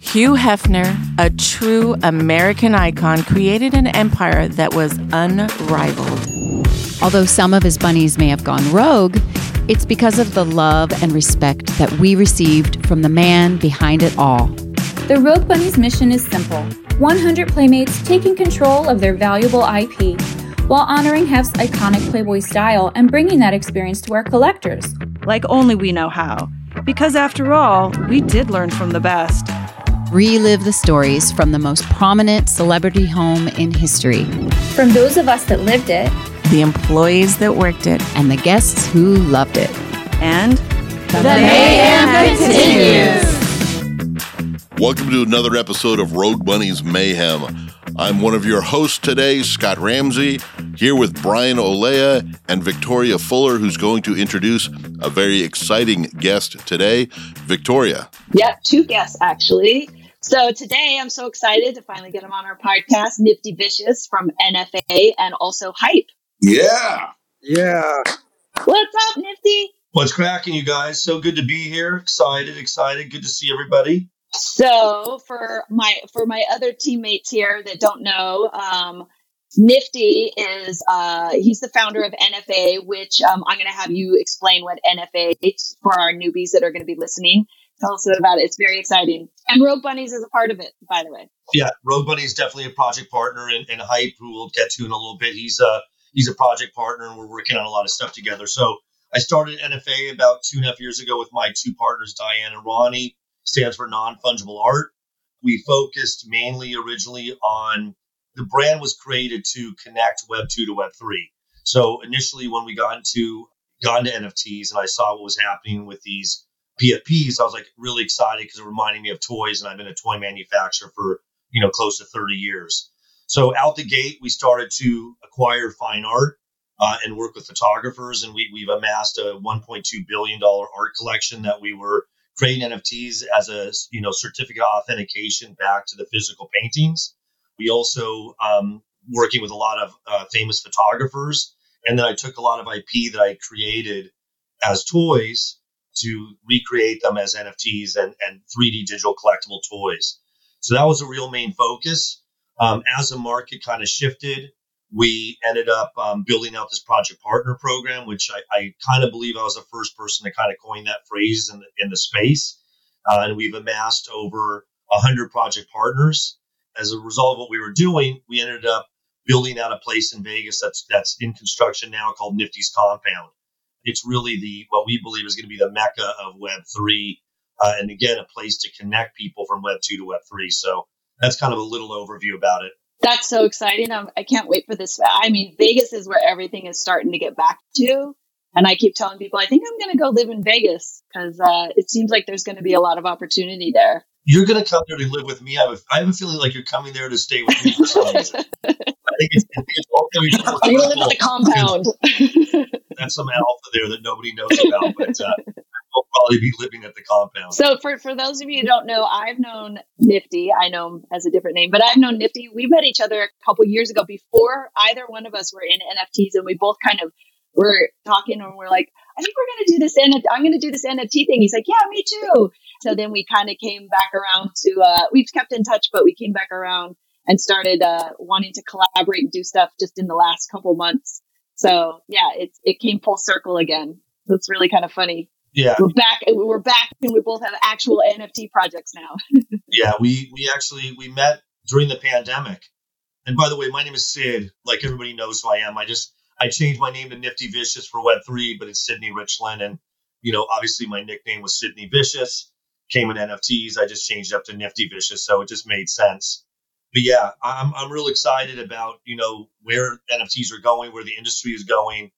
Hugh Hefner, a true American icon, created an empire that was unrivaled. Although some of his bunnies may have gone rogue, it's because of the love and respect that we received from the man behind it all. The Rogue Bunny's mission is simple 100 Playmates taking control of their valuable IP while honoring Hef's iconic Playboy style and bringing that experience to our collectors. Like only we know how. Because after all, we did learn from the best. Relive the stories from the most prominent celebrity home in history. From those of us that lived it, the employees that worked it, and the guests who loved it. And the, the mayhem continues. Welcome to another episode of Rogue Bunny's Mayhem. I'm one of your hosts today, Scott Ramsey, here with Brian Olea and Victoria Fuller, who's going to introduce a very exciting guest today. Victoria. Yep, two guests actually. So today I'm so excited to finally get him on our podcast, Nifty Vicious from NFA and also Hype. Yeah. Yeah. What's up, Nifty? What's cracking, you guys? So good to be here. Excited, excited. Good to see everybody. So for my for my other teammates here that don't know, um, Nifty is uh, he's the founder of NFA, which um, I'm going to have you explain what NFA is for our newbies that are going to be listening. Tell us a bit about it. It's very exciting. And Rogue Bunnies is a part of it, by the way. Yeah, Rogue Bunny is definitely a project partner and, and Hype, who we'll get to in a little bit. He's a he's a project partner, and we're working on a lot of stuff together. So I started NFA about two and a half years ago with my two partners, Diane and Ronnie stands for non fungible art. We focused mainly originally on the brand was created to connect Web 2 to Web 3. So initially, when we got into got into NFTs and I saw what was happening with these PFPs, I was like really excited because it reminded me of toys, and I've been a toy manufacturer for you know close to 30 years. So out the gate, we started to acquire fine art uh, and work with photographers, and we, we've amassed a 1.2 billion dollar art collection that we were creating NFTs as a you know certificate of authentication back to the physical paintings. We also um, working with a lot of uh, famous photographers, and then I took a lot of IP that I created as toys to recreate them as NFTs and, and 3D digital collectible toys. So that was a real main focus. Um, as the market kind of shifted, we ended up um, building out this project partner program, which I, I kind of believe I was the first person to kind of coin that phrase in the, in the space. Uh, and we've amassed over 100 project partners. As a result of what we were doing, we ended up building out a place in Vegas that's that's in construction now called Nifty's Compound. It's really the what we believe is going to be the mecca of Web three, uh, and again a place to connect people from Web two to Web three. So that's kind of a little overview about it. That's so exciting. I'm, I can not wait for this. I mean, Vegas is where everything is starting to get back to. And I keep telling people, I think I'm going to go live in Vegas because uh, it seems like there's going to be a lot of opportunity there. You're going to come there to live with me. I have, a, I have a feeling like you're coming there to stay with me for some reason. I think it's, it's all coming from You're going to live at the compound. That's some alpha there that nobody knows about. But uh, probably be living at the compound. So for, for those of you who don't know, I've known Nifty. I know him as a different name, but I've known Nifty. We met each other a couple years ago before either one of us were in NFTs, and we both kind of were talking and we're like, I think we're going to do this. NFT, I'm going to do this NFT thing. He's like, yeah, me too. So then we kind of came back around to, uh, we've kept in touch, but we came back around and started uh, wanting to collaborate and do stuff just in the last couple months. So yeah, it, it came full circle again. It's really kind of funny. Yeah, we're back. We're back, and we both have actual NFT projects now. yeah, we we actually we met during the pandemic. And by the way, my name is Sid. Like everybody knows who I am. I just I changed my name to Nifty Vicious for Web three, but it's Sidney Richlin, and you know obviously my nickname was Sidney Vicious. Came in NFTs. I just changed up to Nifty Vicious, so it just made sense. But yeah, I'm I'm real excited about you know where NFTs are going, where the industry is going,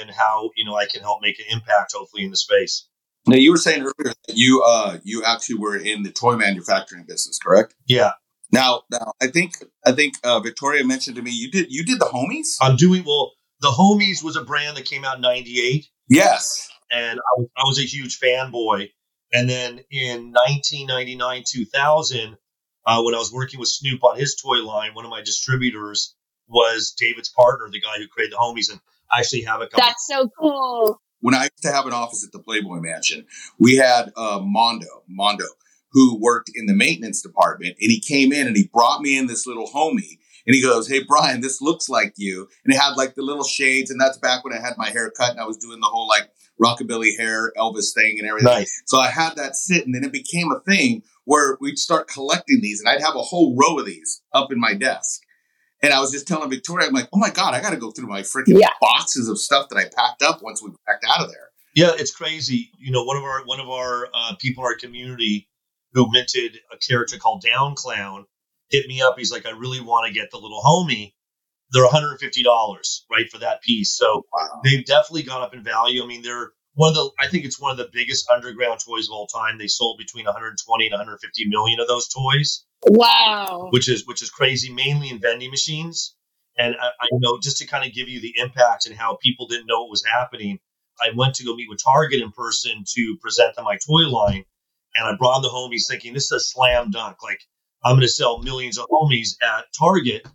and how you know I can help make an impact, hopefully, in the space. Now, you were saying earlier that you uh you actually were in the toy manufacturing business, correct? Yeah. Now, now I think I think uh, Victoria mentioned to me you did you did the homies. I'm doing well. The homies was a brand that came out in '98. Yes. And I, I was a huge fanboy. And then in 1999, 2000, uh, when I was working with Snoop on his toy line, one of my distributors was David's partner, the guy who created the homies. And actually have a couple. That's so cool. when I used to have an office at the Playboy Mansion, we had uh, Mondo, Mondo, who worked in the maintenance department, and he came in and he brought me in this little homie. And he goes, Hey, Brian, this looks like you. And it had like the little shades. And that's back when I had my hair cut and I was doing the whole like rockabilly hair Elvis thing and everything. Nice. So I had that sit. And then it became a thing where we'd start collecting these. And I'd have a whole row of these up in my desk. And I was just telling Victoria, I'm like, oh my God, I got to go through my freaking Yeah. boxes of stuff that I packed up once we packed out of there. Yeah, it's crazy. You know, one of our one of our uh, people in our community who minted a character called Down Clown hit me up. He's like, I really want to get the little homie. They're $150, right, for that piece. So Wow. they've definitely gone up in value. I mean, they're one of the I think it's one of the biggest underground toys of all time. They sold between 120 and 150 million of those toys Wow. which is which is crazy, mainly in vending machines. And I, I know just to kind of give you the impact and how people didn't know what was happening. I went to go meet with Target in person to present them my toy line, and I brought the homies thinking this is a slam dunk. Like I'm going to sell millions of homies at Target,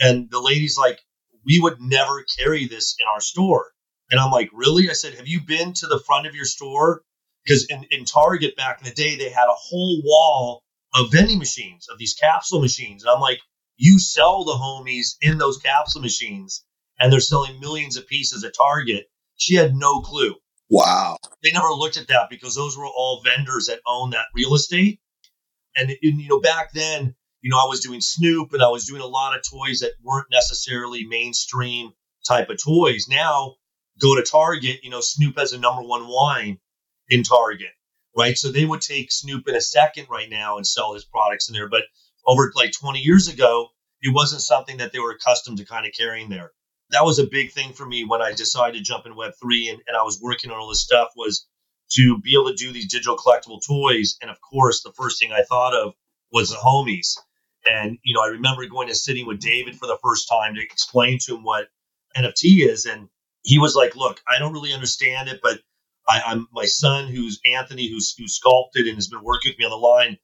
and the lady's like, "We would never carry this in our store." And I'm like, "Really?" I said, "Have you been to the front of your store?" Because in, in Target back in the day, they had a whole wall of vending machines, of these capsule machines. And I'm like, you sell the homies in those capsule machines, and they're selling millions of pieces at Target. She had no clue. Wow. They never looked at that because those were all vendors that own that real estate. And, and, you know, back then, you know, I was doing Snoop and I was doing a lot of toys that weren't necessarily mainstream type of toys. Now, go to Target, you know, Snoop has a number one wine in Target, right? So they would take Snoop in a second right now and sell his products in there. But over like 20 years ago, it wasn't something that they were accustomed to kind of carrying there. That was a big thing for me when I decided to jump in Web3 and, and I was working on all this stuff was to be able to do these digital collectible toys. And of course, the first thing I thought of was the homies. And, you know, I remember going and sitting with David for the first time to explain to him what NFT is. And he was like, look, I don't really understand it, but I, I'm my son, who's Anthony, who's who sculpted and has been working with me on the line,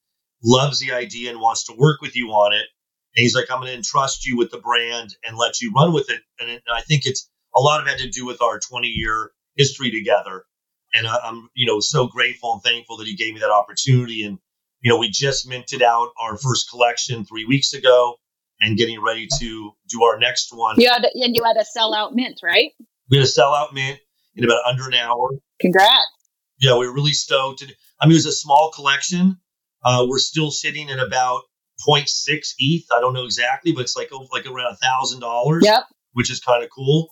loves the idea and wants to work with you on it. And he's like, I'm going to entrust you with the brand and let you run with it. And, it, and I think it's a lot of it had to do with our 20 year history together. And I, I'm, you know, so grateful and thankful that he gave me that opportunity. And, you know, we just minted out our first collection three weeks ago and getting ready to do our next one. You had and you had a sellout mint, right? We had a sellout mint in about under an hour. Congrats. Yeah, we are really stoked. I mean, it was a small collection. Uh, we're still sitting at about 0.6 ETH. I don't know exactly, but it's like oh, like around a thousand dollars, Yep. which is kind of cool.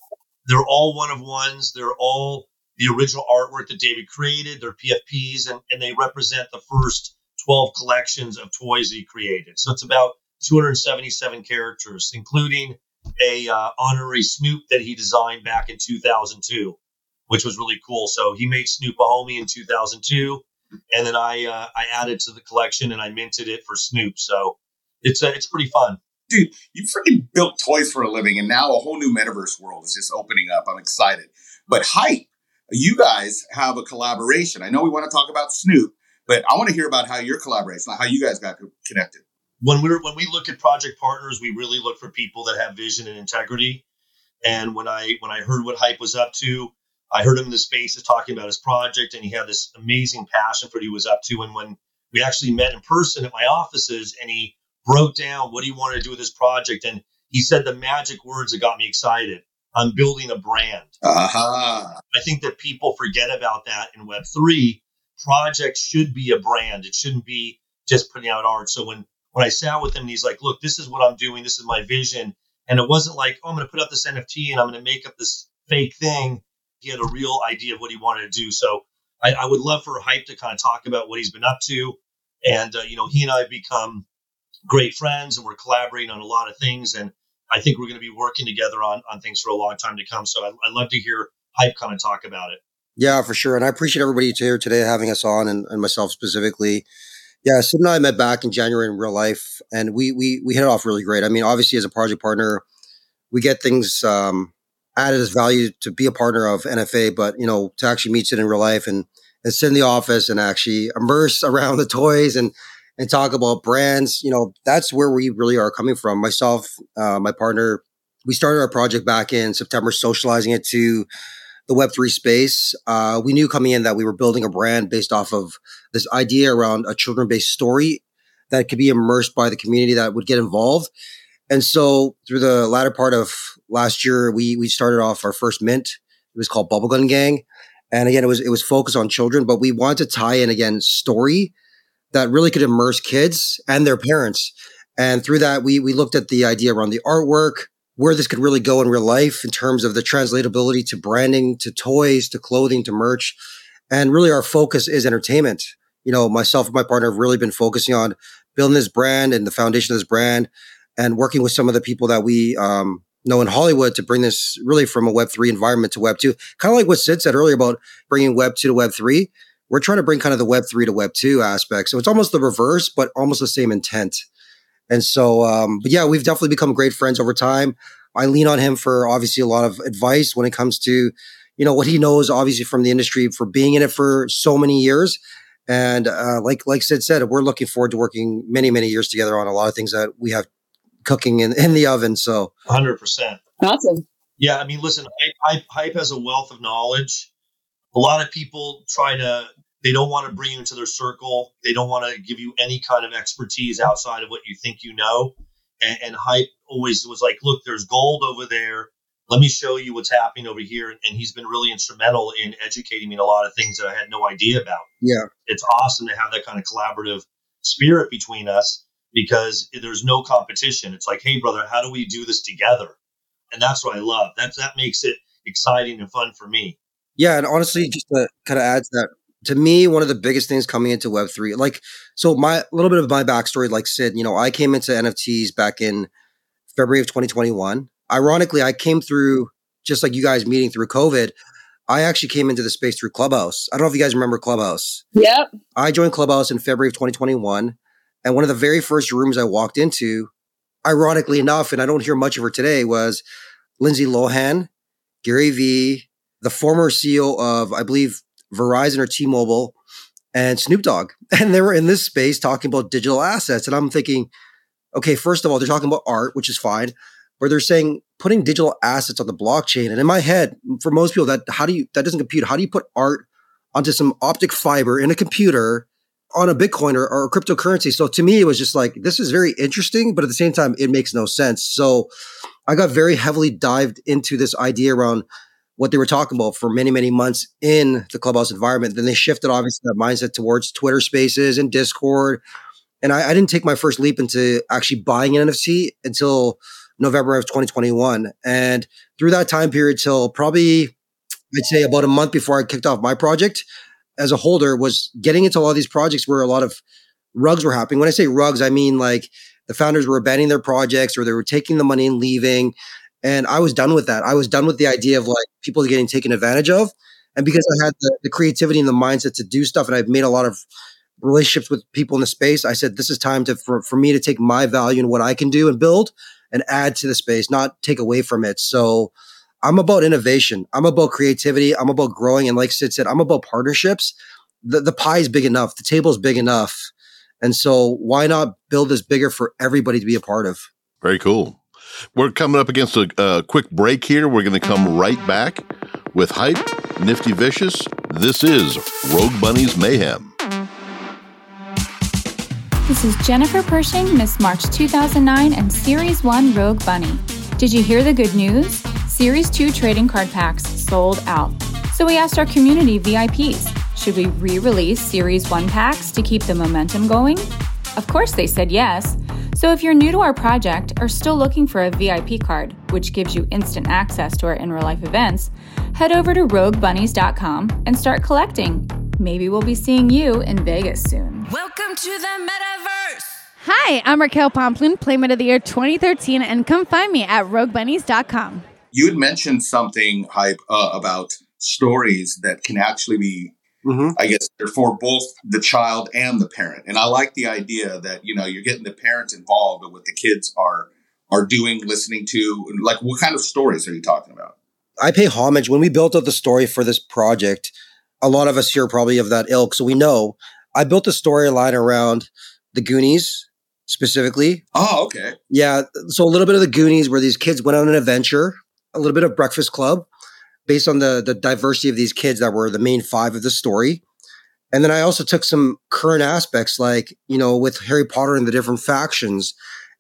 They're all one of ones. They're all the original artwork that David created. They're PFPs, and, and they represent the first 12 collections of toys that he created. So it's about 277 characters, including a uh, honorary Snoop that he designed back in 2002, which was really cool. So he made Snoop a homie in 2002, and then I uh, I added to the collection and I minted it for Snoop. So it's uh, it's pretty fun. Dude, you freaking built toys for a living, and now a whole new metaverse world is just opening up. I'm excited. But Hype, you guys have a collaboration. I know we want to talk about Snoop, but I want to hear about how your collaboration, how you guys got connected. when we're when we look at project partners, we really look for people that have vision and integrity. And when I when I heard what Hype was up to, I heard him in the spaces talking about his project, and he had this amazing passion for what he was up to. And when we actually met in person at my offices, and he broke down what he wanted to do with his project, and he said the magic words that got me excited. I'm building a brand. Aha. I think that people forget about that in Web three. Projects should be a brand. It shouldn't be just putting out art. So when when I sat with him, and he's like, "Look, this is what I'm doing. This is my vision." And it wasn't like, "Oh, I'm going to put up this NFT and I'm going to make up this fake thing." He had a real idea of what he wanted to do. So I, I would love for Hype to kind of talk about what he's been up to. And uh, you know, he and I have become great friends, and we're collaborating on a lot of things. And I think we're going to be working together on on things for a long time to come. So I, I'd love to hear Hype kind of talk about it. Yeah, for sure. And I appreciate everybody here today having us on and, and myself specifically. Yeah, Sid and I met back in January in real life and we we we hit it off really great. I mean, obviously as a project partner, we get things um, added as value to be a partner of NFA, but you know, to actually meet Sid in real life and, and sit in the office and actually immerse around the toys and and talk about brands, you know, that's where we really are coming from. Myself, uh, my partner, we started our project back in September, socializing it to the Web3 space. Uh, we knew coming in that we were building a brand based off of this idea around a children based story that could be immersed by the community that would get involved. And so through the latter part of last year, we, we started off our first mint. It was called Bubblegum Gang. And again, it was, it was focused on children, but we wanted to tie in again story that really could immerse kids and their parents. And through that, we, we looked at the idea around the artwork, where this could really go in real life in terms of the translatability to branding, to toys, to clothing, to merch. And really our focus is entertainment. You know, myself and my partner have really been focusing on building this brand and the foundation of this brand and working with some of the people that we um, know in Hollywood to bring this really from a Web3 environment to Web2. Kind of like what Sid said earlier about bringing Web2 to Web3. We're trying to bring kind of the Web3 to Web2 aspect. So it's almost the reverse, but almost the same intent. And so, um, but yeah, we've definitely become great friends over time. I lean on him for obviously a lot of advice when it comes to, you know, what he knows obviously from the industry for being in it for so many years. And uh, like like Sid said, we're looking forward to working many many years together on a lot of things that we have cooking in, in the oven. So, hundred percent, awesome. Yeah, I mean, listen, hype, hype has a wealth of knowledge. A lot of people try to they don't want to bring you into their circle. They don't want to give you any kind of expertise outside of what you think you know. And, and hype always was like, look, there's gold over there. Let me show you what's happening over here. And, and he's been really instrumental in educating me in a lot of things that I had no idea about. Yeah. It's awesome to have that kind of collaborative spirit between us because there's no competition. It's like, hey, brother, how do we do this together? And that's what I love. That that makes it exciting and fun for me. Yeah, and honestly, just to kind of add to that, to me, one of the biggest things coming into Web3, like, so my, a little bit of my backstory, like Sid, you know, I came into NFTs back in February of 2021. Ironically, I came through, just like you guys meeting through COVID, I actually came into the space through Clubhouse. I don't know if you guys remember Clubhouse. Yep. I joined Clubhouse in February of 2021. And one of the very first rooms I walked into, ironically enough, and I don't hear much of her today, was Lindsay Lohan, Gary Vee, the former CEO of, I believe, Verizon or T-Mobile, and Snoop Dogg, and they were in this space talking about digital assets. And I'm thinking, okay, first of all, they're talking about art, which is fine, but they're saying putting digital assets on the blockchain. And in my head, for most people, that how do you that doesn't compute? How do you put art onto some optic fiber in a computer? On a Bitcoin or, or cryptocurrency. So to me, it was just like, this is very interesting, but at the same time, it makes no sense. So I got very heavily dived into this idea around what they were talking about for many, many months in the clubhouse environment. Then they shifted obviously that mindset towards Twitter spaces and Discord. And I, I didn't take my first leap into actually buying an NFT until November of 2021. And through that time period till probably I'd say about a month before I kicked off my project as a holder was getting into all these projects where a lot of rugs were happening. When I say rugs, I mean like the founders were abandoning their projects or they were taking the money and leaving. And I was done with that. I was done with the idea of like people getting taken advantage of. And because I had the, the creativity and the mindset to do stuff, and I've made a lot of relationships with people in the space, I said, this is time to for, for me to take my value and what I can do and build and add to the space, not take away from it. So I'm about innovation. I'm about creativity. I'm about growing. And like Sid said, I'm about partnerships. The, the pie is big enough. The table is big enough. And so why not build this bigger for everybody to be a part of? Very cool. We're coming up against a, a quick break here. We're going to come right back with Hype, Nifty Vicious. This is Rogue Bunny's Mayhem. This is Jennifer Pershing, Miss March 2009 and Series 1 Rogue Bunny. Did you hear the good news? Series 2 trading card packs sold out. So we asked our community VIPs should we re release Series 1 packs to keep the momentum going? Of course, they said yes. So if you're new to our project or still looking for a VIP card, which gives you instant access to our in real life events, head over to roguebunnies.com and start collecting. Maybe we'll be seeing you in Vegas soon. Welcome to the metaverse. Hi, I'm Raquel Pomplun, Playmate of the Year 2013, and come find me at roguebunnies.com. You had mentioned something, Hype, uh, about stories that can actually be Mm-hmm. I guess they're for both the child and the parent. And I like the idea that, you know, you're getting the parents involved with what the kids are are doing, listening to. Like what kind of stories are you talking about? I pay homage when we built out the story for this project. A lot of us here are probably of that ilk. So we know I built the storyline around the Goonies specifically. Oh, okay. Yeah. So a little bit of the Goonies where these kids went on an adventure, a little bit of Breakfast Club, based on the the diversity of these kids that were the main five of the story. And then I also took some current aspects, like you know, with Harry Potter and the different factions,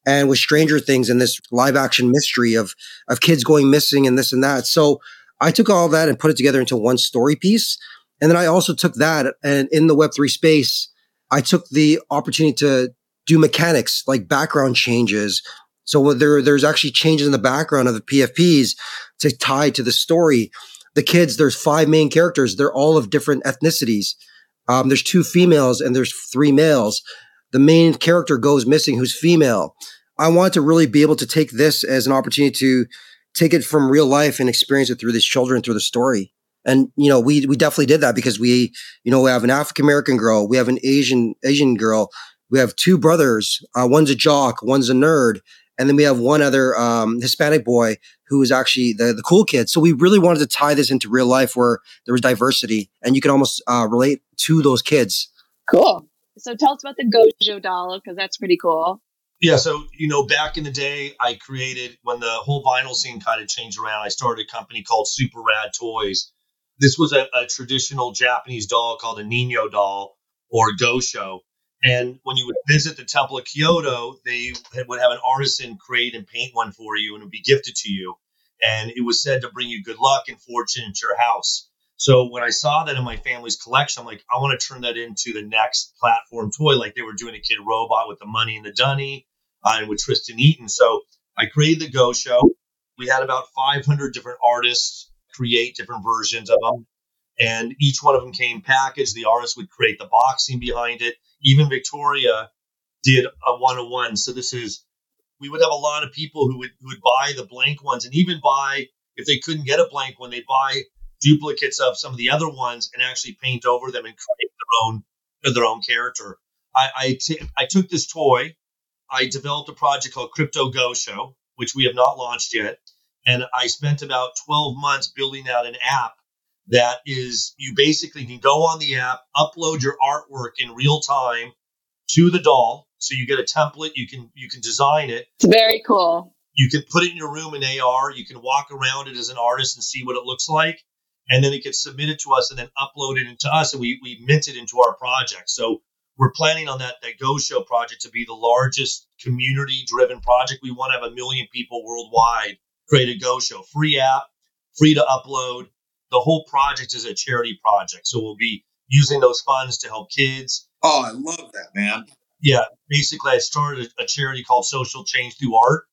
and with Stranger Things and this live action mystery of of kids going missing and this and that. So I took all that and put it together into one story piece. And then I also took that and in the Web3 space, I took the opportunity to do mechanics like background changes. So there, there's actually changes in the background of the PFPs to tie to the story. The kids, there's five main characters. They're all of different ethnicities. Um, there's two females and there's three males. The main character goes missing, who's female. I want to really be able to take this as an opportunity to take it from real life and experience it through these children through the story. And you know, we we definitely did that because we, you know, we have an African American girl, we have an Asian Asian girl, we have two brothers. Uh, one's a jock, one's a nerd, and then we have one other um, Hispanic boy who is actually the the cool kid. So we really wanted to tie this into real life where there was diversity, and you could almost uh, relate to those kids. Cool. So tell us about the Gosho doll because that's pretty cool. Yeah, so you know, back in the day, I created when the whole vinyl scene kind of changed around. I started a company called Super Rad Toys. This was a, a traditional Japanese doll called a Nino doll or Gosho. And when you would visit the Temple of Kyoto, they would have an artisan create and paint one for you, and it would be gifted to you. And it was said to bring you good luck and fortune into your house. So when I saw that in my family's collection, I'm like, I want to turn that into the next platform toy, like they were doing a Kidrobot with the Munny and the dunny uh, and with Tristan Eaton. So I created the Gosho. We had about 500 different artists create different versions of them. And each one of them came packaged. The artist would create the boxing behind it. Even Victoria did a one on one. So this is, we would have a lot of people who would, who would buy the blank ones and even buy, if they couldn't get a blank one, they buy duplicates of some of the other ones and actually paint over them and create their own, their own character. I, I, t- I took this toy I developed a project called Crypto Gosho, which we have not launched yet. And I spent about 12 months building out an app that is you basically can go on the app, upload your artwork in real time to the doll. So you get a template, you can you can design it. It's very cool. You can put it in your room in AR, you can walk around it as an artist and see what it looks like. And then it gets submitted to us and then uploaded into us and we, we mint it into our project. So we're planning on that that Gosho project to be the largest community driven project. We want to have a million people worldwide create a Gosho. free app, free to upload. The whole project is a charity project, so we'll be using those funds to help kids. Oh, I love that, man. Yeah, basically, I started a, a charity called Social Change Through Art,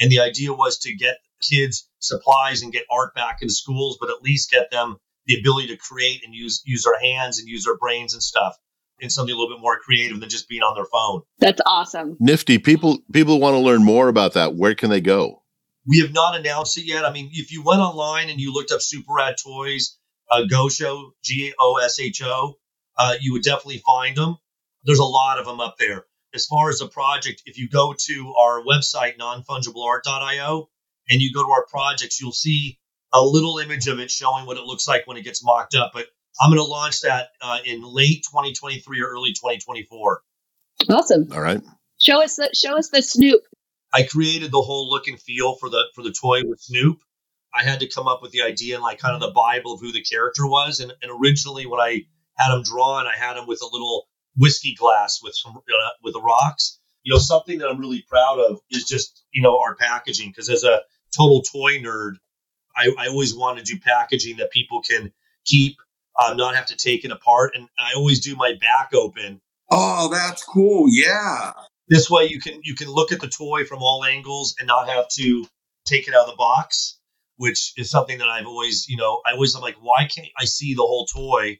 and the idea was to get kids supplies and get art back in schools, but at least get them the ability to create and use use their hands and use their brains and stuff in something a little bit more creative than just being on their phone. That's awesome. Nifty. People people want to learn more about that. Where can they go? We have not announced it yet. I mean, if you went online and you looked up Super Rad Toys, uh, Gosho, G O S H O, uh, you would definitely find them. There's a lot of them up there. As far as the project, if you go to our website, nonfungibleart.io, and you go to our projects, you'll see a little image of it showing what it looks like when it gets mocked up. But I'm going to launch that uh, in late 2023 or early 2024. Awesome. All right. Show us the show us the Snoop. I created the whole look and feel for the for the toy with Snoop. I had to come up with the idea and like kind of the Bible of who the character was. And, and originally, when I had him drawn, I had him with a little whiskey glass with some uh, with the rocks. You know, something that I'm really proud of is just you know our packaging because as a total toy nerd, I, I always want to do packaging that people can keep uh, not have to take it apart. And I always do my back open. Oh, that's cool. Yeah. This way you can you can look at the toy from all angles and not have to take it out of the box, which is something that I've always, you know, I always I'm like, why can't I see the whole toy?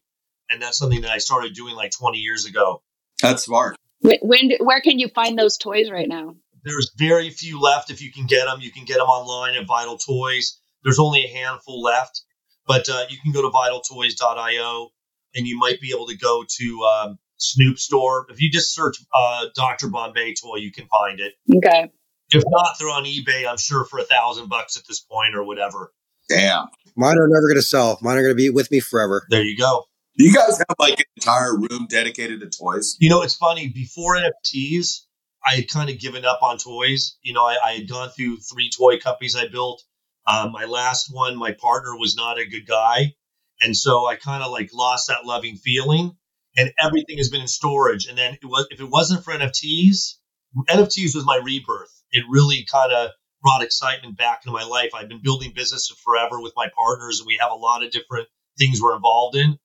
And that's something that I started doing like 20 years ago. That's smart. When, when where can you find those toys right now? There's very few left. If you can get them, you can get them online at Vital Toys. There's only a handful left. But uh, you can go to vitaltoys.io and you might be able to go to um, Snoop Store. If you just search uh, Dr. Bombay toy, you can find it. Okay. If not, they're on eBay, I'm sure, for a thousand bucks at this point or whatever. Damn. Mine are never going to sell. Mine are going to be with me forever. There you go. You guys have like an entire room dedicated to toys. You know, it's funny. Before NFTs, I had kind of given up on toys. You know, I, I had gone through three toy companies I built. Um, my last one, my partner was not a good guy. And so I kind of like lost that loving feeling and everything has been in storage. And then it was, if it wasn't for NFTs, NFTs was my rebirth. It really kind of brought excitement back into my life. I've been building business forever with my partners and we have a lot of different things we're involved in.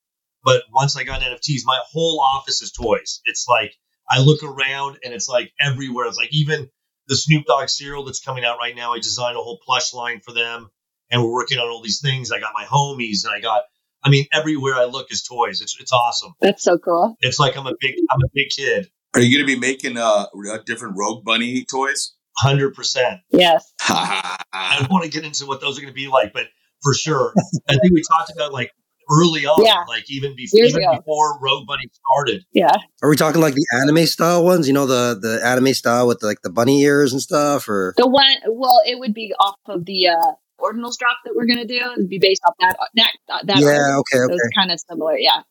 But once I got NFTs, my whole office is toys. It's like I look around and it's like everywhere. It's like even the Snoop Dogg cereal that's coming out right now. I designed a whole plush line for them, and we're working on all these things. I got my homies, and I got. I mean, everywhere I look is toys. It's it's awesome. That's so cool. It's like I'm a big I'm a big kid. Are you going to be making uh, different Rogue Bunny toys? Hundred percent. Yes. I want to get into what those are going to be like, but for sure, I think we talked about like early on, Yeah. like even before even before Rogue Bunny started. Yeah. Are we talking like the anime style ones? You know, the the anime style with like the bunny ears and stuff, or The one, well, it would be off of the uh, ordinals drop that we're going to do. It'd be based off that. that, that Yeah, okay, okay. It's kind of similar. Yeah.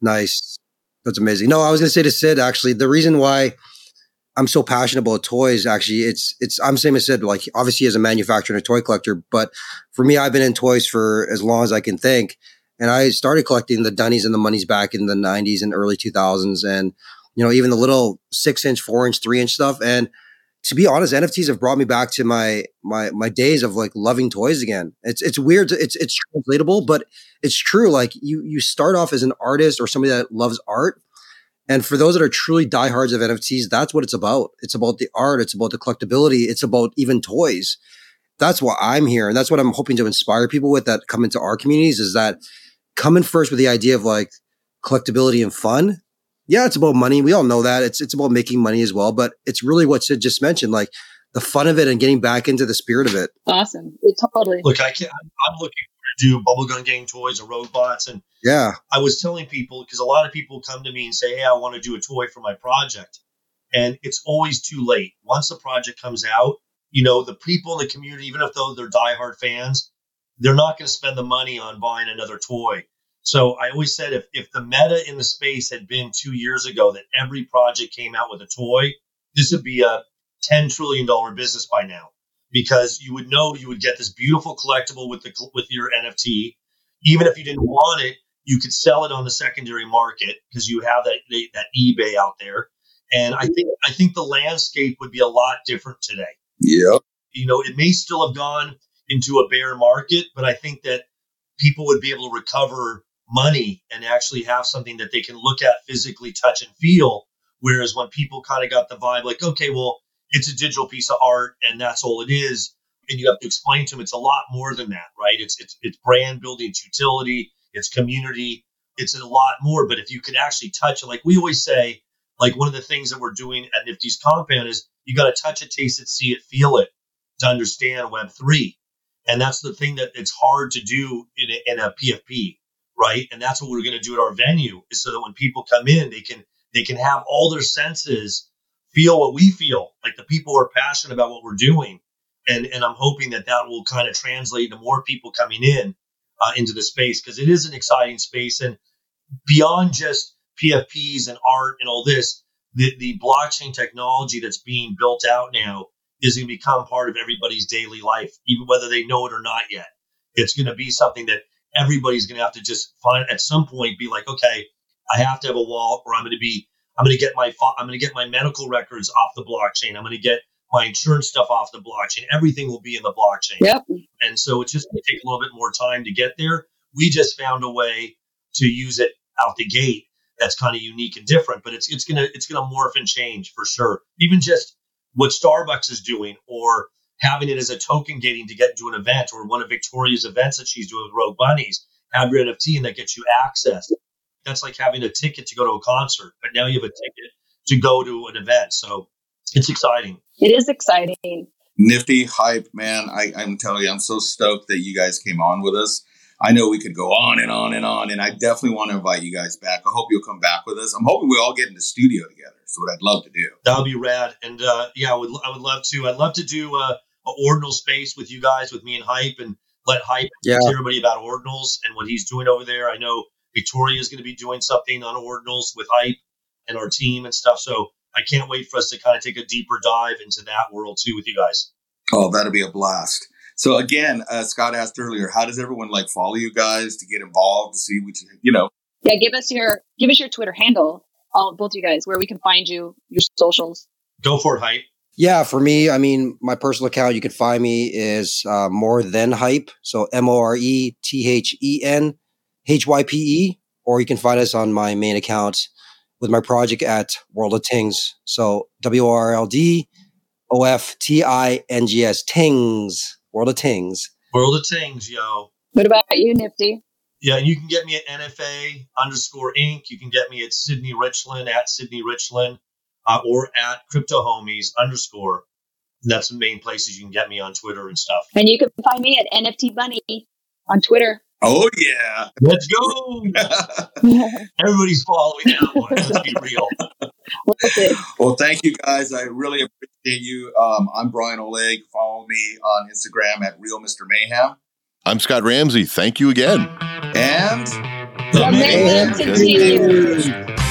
Nice. That's amazing. No, I was gonna say to Sid actually, the reason why I'm so passionate about toys, actually, it's it's I'm same as Sid, like obviously as a manufacturer and a toy collector, but for me, I've been in toys for as long as I can think. And I started collecting the Dunnies and the Munnies back in the 90s and early 2000s, and you know even the little six inch, four inch, three inch stuff. And to be honest, NFTs have brought me back to my my my days of like loving toys again. It's it's weird. It's it's translatable, but it's true. Like you you start off as an artist or somebody that loves art, and for those that are truly diehards of NFTs, that's what it's about. It's about the art. It's about the collectability. It's about even toys. That's why I'm here, and that's what I'm hoping to inspire people with that come into our communities. Is that coming first with the idea of like collectability and fun. Yeah, it's about money. We all know that. It's it's about making money as well, but it's really what Sid just mentioned, like the fun of it and getting back into the spirit of it. Awesome. It totally. Look, I can I'm, I'm looking to do bubblegum gang toys or robots, and Yeah. I was telling people because a lot of people come to me and say, "Hey, I want to do a toy for my project," and it's always too late. Once the project comes out, you know, the people in the community, even if though they're diehard fans, they're not going to spend the money on buying another toy. So I always said if if the meta in the space had been two years ago that every project came out with a toy, this would be a ten trillion dollar business by now because you would know you would get this beautiful collectible with the with your NFT. Even if you didn't want it, you could sell it on the secondary market because you have that that eBay out there. And I think I think the landscape would be a lot different today. Yeah. You know, it may still have gone into a bear market, but I think that people would be able to recover money and actually have something that they can look at physically, touch, and feel. Whereas when people kind of got the vibe, like, okay, well, it's a digital piece of art and that's all it is, and you have to explain to them it's a lot more than that, right? It's it's it's brand building, it's utility, it's community, it's a lot more. But if you could actually touch it, like we always say, like one of the things that we're doing at Nifty's compound is you got to touch it, taste it, see it, feel it to understand Web three, and that's the thing that it's hard to do in a, in a PFP, right? And that's what we're going to do at our venue is so that when people come in, they can they can have all their senses feel what we feel, like the people are passionate about what we're doing, and and I'm hoping that that will kind of translate to more people coming in uh, into the space because it is an exciting space and beyond just PFPs and art and all this, the, the blockchain technology that's being built out now is going to become part of everybody's daily life, even whether they know it or not yet. It's going to be something that everybody's going to have to just find at some point, be like, okay, I have to have a wallet, or I'm going to be, I'm going to get my, I'm going to get my medical records off the blockchain. I'm going to get my insurance stuff off the blockchain. Everything will be in the blockchain. Yep. And so it's just going to take a little bit more time to get there. We just found a way to use it out the gate that's kind of unique and different, but it's it's gonna it's gonna morph and change for sure. Even just what Starbucks is doing, or having it as a token gating to get into an event, or one of Victoria's events that she's doing with Rogue Bunnies, have your NFT and that gets you access. That's like having a ticket to go to a concert, but now you have a ticket to go to an event. So it's exciting. It is exciting. Nifty hype, man. I, I'm telling you, I'm so stoked that you guys came on with us. I know we could go on and on and on, and I definitely want to invite you guys back. I hope you'll come back with us. I'm hoping we all get in the studio together. So what I'd love to do. That would be rad. And uh, yeah, I would I would love to. I'd love to do uh, a ordinal space with you guys, with me and Hype, and let Hype Yeah. tell everybody about ordinals and what he's doing over there. I know Victoria is going to be doing something on ordinals with Hype and our team and stuff. So I can't wait for us to kind of take a deeper dive into that world too with you guys. Oh, that'll be a blast. So again, uh, Scott asked earlier, how does everyone like follow you guys to get involved to see what you, you know? Yeah, give us your give us your Twitter handle, all both you guys, where we can find you, your socials. Go for it, hype. Yeah, for me, I mean, my personal account you can find me is uh, more than hype. So M O R E T H E N H Y P E, or you can find us on my main account with my project at World of Tings. So W R L D O F T I N G S Tings. World of Tings. World of Tings, yo. What about you, Nifty? Yeah, you can get me at NFA underscore Inc. You can get me at Sidney Richlin at Sidney Richlin uh, or at Crypto Homies underscore. That's the main places you can get me on Twitter and stuff. And you can find me at NFT Bunny on Twitter. Oh yeah, let's go! Everybody's following that one. Let's be real. well, thank you guys. I really appreciate you. Um, I'm Brian Oleg. Follow me on Instagram at Real Mr. Mayhem. I'm Scott Ramsey. Thank you again. And the mayhem continues.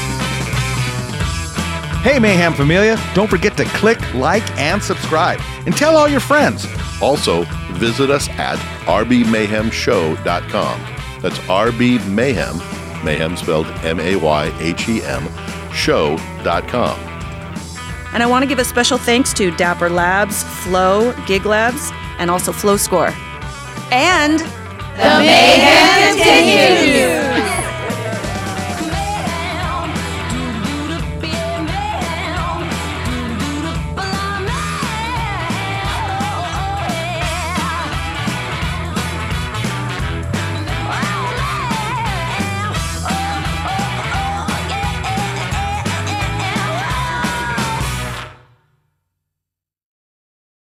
Hey, Mayhem Familia, don't forget to click, like, and subscribe. And tell all your friends. Also, visit us at rbmayhemshow.com. That's RB Mayhem, Mayhem spelled M A Y H E M, show.com. And I want to give a special thanks to Dapper Labs, Flow, Gig Labs, and also Flow Score. And the mayhem continues.